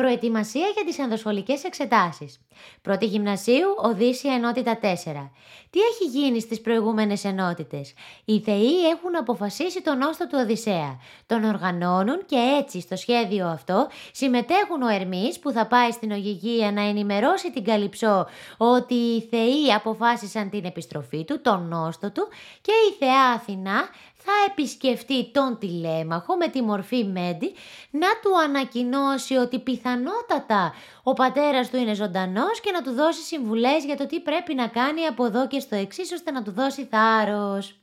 Προετοιμασία για τις ενδοσχολικές εξετάσεις. Πρώτη γυμνασίου, Οδύσσια ενότητα 4. Τι έχει γίνει στις προηγούμενες ενότητες; Οι θεοί έχουν αποφασίσει τον όστο του Οδυσσέα. Τον οργανώνουν και έτσι στο σχέδιο αυτό συμμετέχουν ο Ερμής που θα πάει στην Ογυγία να ενημερώσει την Καλυψό ότι οι θεοί αποφάσισαν την επιστροφή του, τον όστο του και η θεά Αθηνά θα επισκεφτεί τον τηλέμαχο με τη μορφή Μέντι να του ανακοινώσει ότι πιθανότατα ο πατέρας του είναι ζωντανός και να του δώσει συμβουλές για το τι πρέπει να κάνει από εδώ και στο εξής ώστε να του δώσει θάρρος.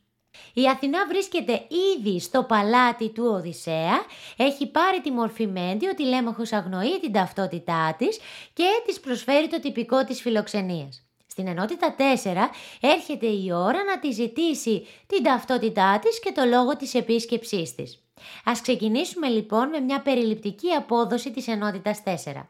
Η Αθηνά βρίσκεται ήδη στο παλάτι του Οδυσσέα, έχει πάρει τη μορφή Μέντι, ο τηλέμαχος αγνοεί την ταυτότητά της και της προσφέρει το τυπικό της φιλοξενίας. Στην ενότητα 4 έρχεται η ώρα να τη ζητήσει την ταυτότητά της και το λόγο της επίσκεψής της. Ας ξεκινήσουμε λοιπόν με μια περιληπτική απόδοση της ενότητας 4.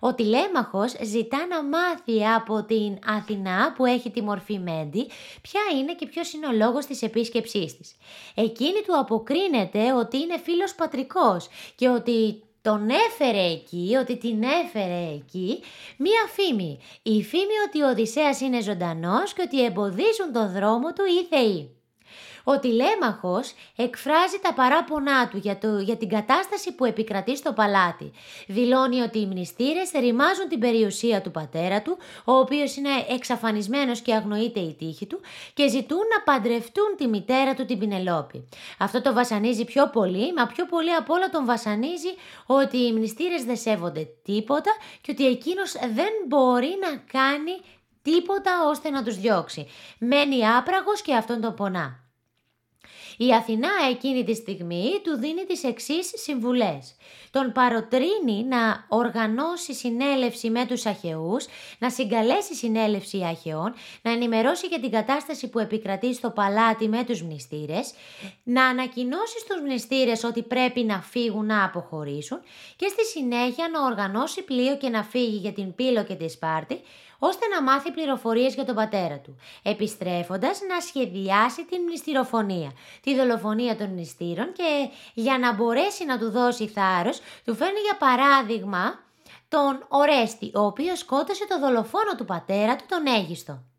Ο τηλέμαχος ζητά να μάθει από την Αθηνά που έχει τη μορφή Μέντι ποια είναι και ποιος είναι ο λόγος της επίσκεψής της. Εκείνη του αποκρίνεται ότι είναι φίλος πατρικός και ότι τον έφερε εκεί, ότι την έφερε εκεί, μία φήμη. Η φήμη ότι ο Οδυσσέας είναι ζωντανός και ότι εμποδίζουν τον δρόμο του οι θεοί. Ο τηλέμαχος εκφράζει τα παράπονά του για, το, για την κατάσταση που επικρατεί στο παλάτι. Δηλώνει ότι οι μνηστήρες ρημάζουν την περιουσία του πατέρα του, ο οποίος είναι εξαφανισμένος και αγνοείται η τύχη του και ζητούν να παντρευτούν τη μητέρα του την Πινελόπη. Αυτό το βασανίζει πιο πολύ, μα πιο πολύ απ' όλα τον βασανίζει ότι οι μνηστήρες δεν σέβονται τίποτα και ότι εκείνος δεν μπορεί να κάνει τίποτα ώστε να τους διώξει. Μένει άπραγος και αυτόν τον πονά. Η Αθηνά εκείνη τη στιγμή του δίνει τις εξής συμβουλές. Τον παροτρύνει να οργανώσει συνέλευση με τους αχαιούς, να συγκαλέσει συνέλευση αχαιών, να ενημερώσει για την κατάσταση που επικρατεί στο παλάτι με τους μνηστήρες, να ανακοινώσει στους μνηστήρες ότι πρέπει να φύγουν να αποχωρήσουν και στη συνέχεια να οργανώσει πλοίο και να φύγει για την Πύλο και τη Σπάρτη, ώστε να μάθει πληροφορίες για τον πατέρα του, επιστρέφοντας να σχεδιάσει την μνηστηροφωνία, τη δολοφονία των μνηστήρων και για να μπορέσει να του δώσει θάρρος, του φέρνει για παράδειγμα τον Ορέστη, ο οποίος σκότωσε το δολοφόνο του πατέρα του, τον Αίγιστο.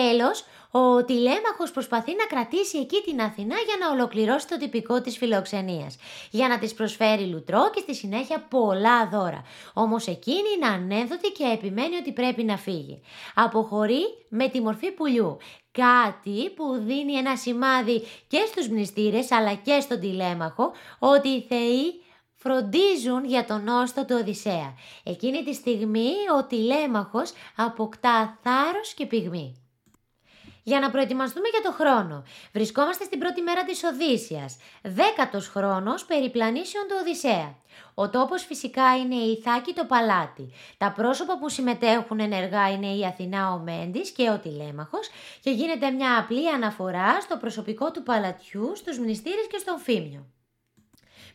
Τέλος, ο τηλέμαχος προσπαθεί να κρατήσει εκεί την Αθηνά για να ολοκληρώσει το τυπικό της φιλοξενίας, για να της προσφέρει λουτρό και στη συνέχεια πολλά δώρα. Όμως εκείνη είναι ανένδοτη και επιμένει ότι πρέπει να φύγει. Αποχωρεί με τη μορφή πουλιού, κάτι που δίνει ένα σημάδι και στους μνηστήρες αλλά και στον τηλέμαχο ότι οι θεοί φροντίζουν για τον όστο του Οδυσσέα. Εκείνη τη στιγμή ο τηλέμαχος αποκτά θάρρος και πυγμή για να προετοιμαστούμε για το χρόνο. Βρισκόμαστε στην πρώτη μέρα της Οδύσσιας, δέκατος χρόνος περιπλανήσεων του Οδυσσέα. Ο τόπος φυσικά είναι η Ιθάκη το παλάτι. Τα πρόσωπα που συμμετέχουν ενεργά είναι η Αθηνά ο Μέντης και ο Τηλέμαχος και γίνεται μια απλή αναφορά στο προσωπικό του παλατιού, στους μνηστήρες και στον Φίμιο.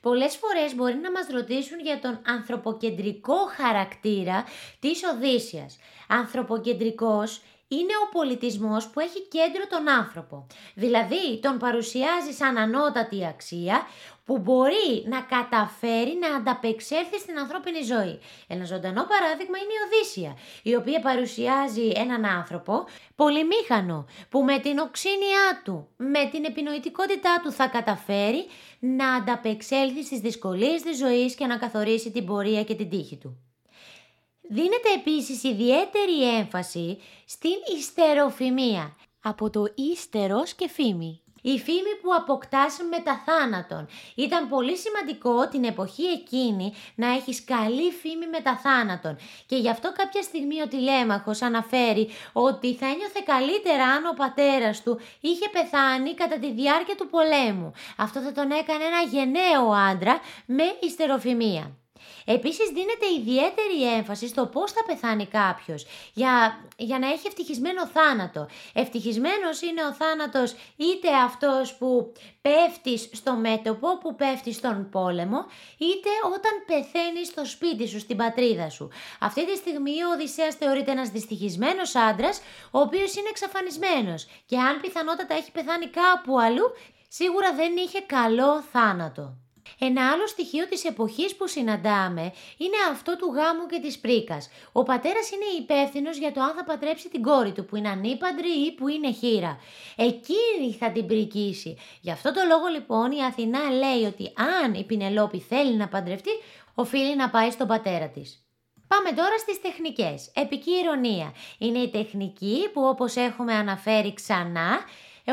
Πολλές φορές μπορεί να μας ρωτήσουν για τον ανθρωποκεντρικό χαρακτήρα της Οδύσσιας. Ανθρωποκεντρικός είναι ο πολιτισμός που έχει κέντρο τον άνθρωπο. Δηλαδή τον παρουσιάζει σαν ανώτατη αξία που μπορεί να καταφέρει να ανταπεξέλθει στην ανθρώπινη ζωή. Ένα ζωντανό παράδειγμα είναι η Οδύσσια, η οποία παρουσιάζει έναν άνθρωπο πολυμήχανο, που με την οξύνια του, με την επινοητικότητά του θα καταφέρει να ανταπεξέλθει στις δυσκολίες της ζωής και να καθορίσει την πορεία και την τύχη του. Δίνεται επίσης ιδιαίτερη έμφαση στην ιστεροφημία, από το ύστερος και φήμη. Η φήμη που αποκτάς τα θάνατον. Ήταν πολύ σημαντικό την εποχή εκείνη να έχεις καλή φήμη τα θάνατον. Και γι' αυτό κάποια στιγμή ο τηλέμαχος αναφέρει ότι θα ένιωθε καλύτερα αν ο πατέρας του είχε πεθάνει κατά τη διάρκεια του πολέμου. Αυτό θα τον έκανε ένα γενναίο άντρα με ιστεροφημία. Επίσης δίνεται ιδιαίτερη έμφαση στο πώς θα πεθάνει κάποιος για, για να έχει ευτυχισμένο θάνατο. Ευτυχισμένος είναι ο θάνατος είτε αυτός που πέφτεις στο μέτωπο, που πέφτεις στον πόλεμο, είτε όταν πεθαίνεις στο σπίτι σου, στην πατρίδα σου. Αυτή τη στιγμή ο Οδυσσέας θεωρείται ένας δυστυχισμένος άντρας, ο οποίος είναι εξαφανισμένος και αν πιθανότατα έχει πεθάνει κάπου αλλού, σίγουρα δεν είχε καλό θάνατο. Ένα άλλο στοιχείο της εποχής που συναντάμε είναι αυτό του γάμου και της πρίκας. Ο πατέρας είναι υπεύθυνος για το αν θα πατρέψει την κόρη του που είναι ανήπαντρη ή που είναι χείρα. Εκείνη θα την πρικήσει. Γι' αυτό το λόγο λοιπόν η Αθηνά λέει ότι αν η Πινελόπη θέλει να παντρευτεί, οφείλει να πάει στον πατέρα της. Πάμε τώρα στις τεχνικές. Επική ηρωνία. Είναι η τεχνική που όπως έχουμε αναφέρει ξανά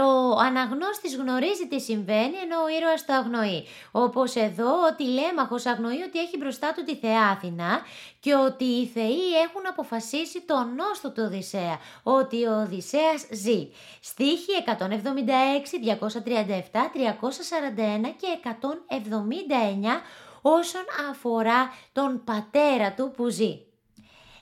ο αναγνώστης γνωρίζει τι συμβαίνει ενώ ο ήρωας το αγνοεί. Όπως εδώ ο τηλέμαχος αγνοεί ότι έχει μπροστά του τη Θεά Αθηνά και ότι οι θεοί έχουν αποφασίσει τον νόστο του Οδυσσέα, ότι ο Οδυσσέας ζει. Στίχη 176, 237, 341 και 179 όσον αφορά τον πατέρα του που ζει.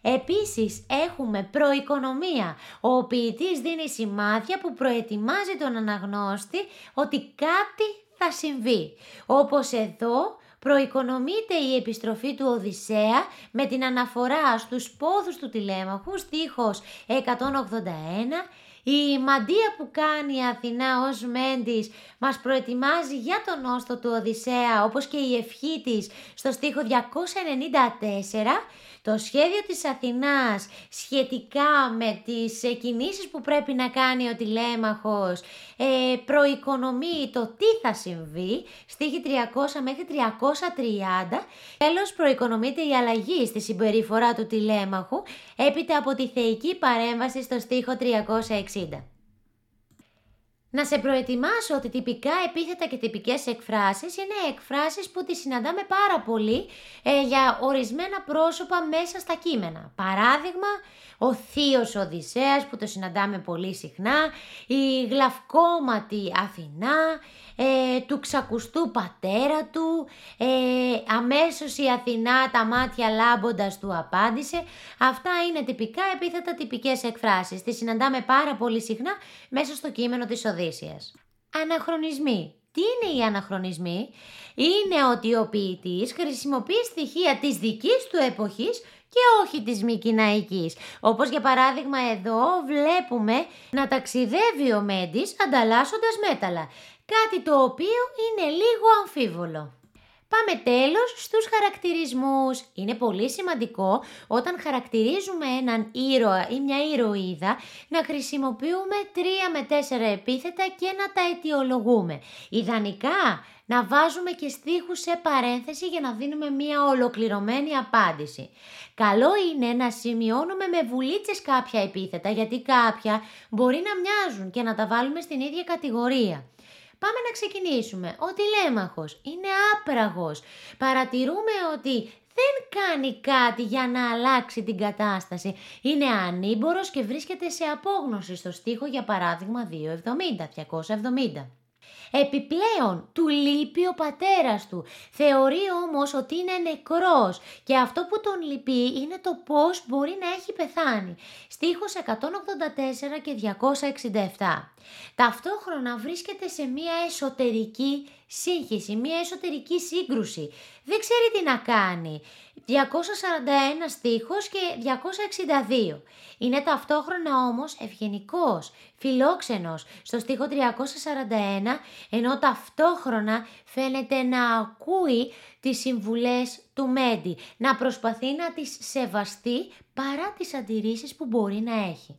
Επίσης έχουμε προοικονομία. Ο ποιητής δίνει σημάδια που προετοιμάζει τον αναγνώστη ότι κάτι θα συμβεί. Όπως εδώ προοικονομείται η επιστροφή του Οδυσσέα με την αναφορά στους πόδους του τηλέμαχου στίχος 181 η μαντία που κάνει η Αθηνά ως Μέντης μας προετοιμάζει για τον όστο του Οδυσσέα όπως και η ευχή της στο στίχο 294 το σχέδιο της Αθηνάς σχετικά με τις κινήσεις που πρέπει να κάνει ο τηλέμαχος ε, προοικονομεί το τι θα συμβεί, στίχη 300 μέχρι 330. Τέλος προοικονομείται η αλλαγή στη συμπεριφορά του τηλέμαχου έπειτα από τη θεϊκή παρέμβαση στο στίχο 360. enriquecida. Να σε προετοιμάσω ότι τυπικά επίθετα και τυπικές εκφράσεις είναι εκφράσεις που τις συναντάμε πάρα πολύ ε, για ορισμένα πρόσωπα μέσα στα κείμενα. Παράδειγμα, ο θείος Οδυσσέας που το συναντάμε πολύ συχνά, η γλαυκόματη Αθηνά, ε, του ξακουστού πατέρα του, ε, αμέσως η Αθηνά τα μάτια λάμποντας του απάντησε. Αυτά είναι τυπικά επίθετα τυπικές εκφράσεις. Τις συναντάμε πάρα πολύ συχνά μέσα στο κείμενο της Οδύσσιας. Αναχρονισμοί. Τι είναι οι αναχρονισμοί; Είναι ότι ο ποιητής χρησιμοποιεί στοιχεία της δικής του εποχής και όχι της Μικυναϊκής. Όπως για παράδειγμα εδώ βλέπουμε να ταξιδεύει ο Μέντης ανταλλάσσοντας μέταλλα. Κάτι το οποίο είναι λίγο αμφίβολο. Πάμε τέλος στους χαρακτηρισμούς. Είναι πολύ σημαντικό όταν χαρακτηρίζουμε έναν ήρωα ή μια ηρωίδα να χρησιμοποιούμε τρία με τέσσερα επίθετα και να τα αιτιολογούμε. Ιδανικά να βάζουμε και στίχους σε παρένθεση για να δίνουμε μια ολοκληρωμένη απάντηση. Καλό είναι να σημειώνουμε με βουλίτσες κάποια επίθετα γιατί κάποια μπορεί να μοιάζουν και να τα βάλουμε στην ίδια κατηγορία. Πάμε να ξεκινήσουμε. Ο τηλέμαχος είναι άπραγος. Παρατηρούμε ότι δεν κάνει κάτι για να αλλάξει την κατάσταση. Είναι ανήμπορος και βρίσκεται σε απόγνωση στο στίχο για παράδειγμα 270, 270. Επιπλέον, του λείπει ο πατέρας του. Θεωρεί όμως ότι είναι νεκρός και αυτό που τον λυπεί είναι το πώς μπορεί να έχει πεθάνει. Στίχος 184 και 267. Ταυτόχρονα βρίσκεται σε μια εσωτερική σύγχυση, μια εσωτερική σύγκρουση. Δεν ξέρει τι να κάνει. 241 στίχος και 262. Είναι ταυτόχρονα όμως ευγενικός, φιλόξενος στο στίχο 341, ενώ ταυτόχρονα φαίνεται να ακούει τις συμβουλές του Μέντι, να προσπαθεί να τις σεβαστεί παρά τις αντιρρήσεις που μπορεί να έχει.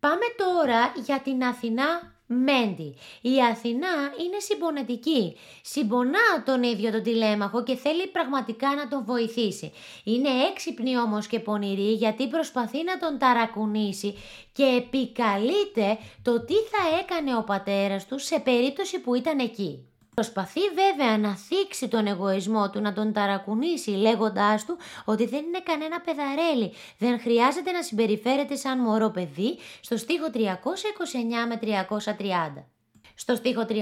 Πάμε τώρα για την Αθηνά Μέντι. Η Αθηνά είναι συμπονετική. Συμπονά τον ίδιο τον τηλέμαχο και θέλει πραγματικά να τον βοηθήσει. Είναι έξυπνη όμως και πονηρή γιατί προσπαθεί να τον ταρακουνήσει και επικαλείται το τι θα έκανε ο πατέρας του σε περίπτωση που ήταν εκεί. Προσπαθεί βέβαια να θίξει τον εγωισμό του, να τον ταρακουνήσει λέγοντάς του ότι δεν είναι κανένα παιδαρέλι, δεν χρειάζεται να συμπεριφέρεται σαν μωρό παιδί στο στίχο 329 με 330. Στο στίχο 300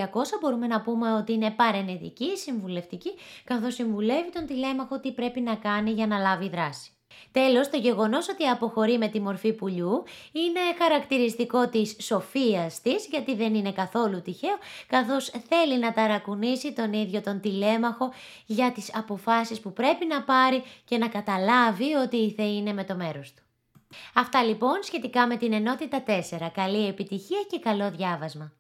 μπορούμε να πούμε ότι είναι παρενετική, συμβουλευτική, καθώς συμβουλεύει τον τηλέμαχο τι πρέπει να κάνει για να λάβει δράση. Τέλος, το γεγονός ότι αποχωρεί με τη μορφή πουλιού είναι χαρακτηριστικό της σοφίας της, γιατί δεν είναι καθόλου τυχαίο, καθώς θέλει να ταρακουνήσει τον ίδιο τον τηλέμαχο για τις αποφάσεις που πρέπει να πάρει και να καταλάβει ότι η Θεή είναι με το μέρος του. Αυτά λοιπόν σχετικά με την ενότητα 4. Καλή επιτυχία και καλό διάβασμα.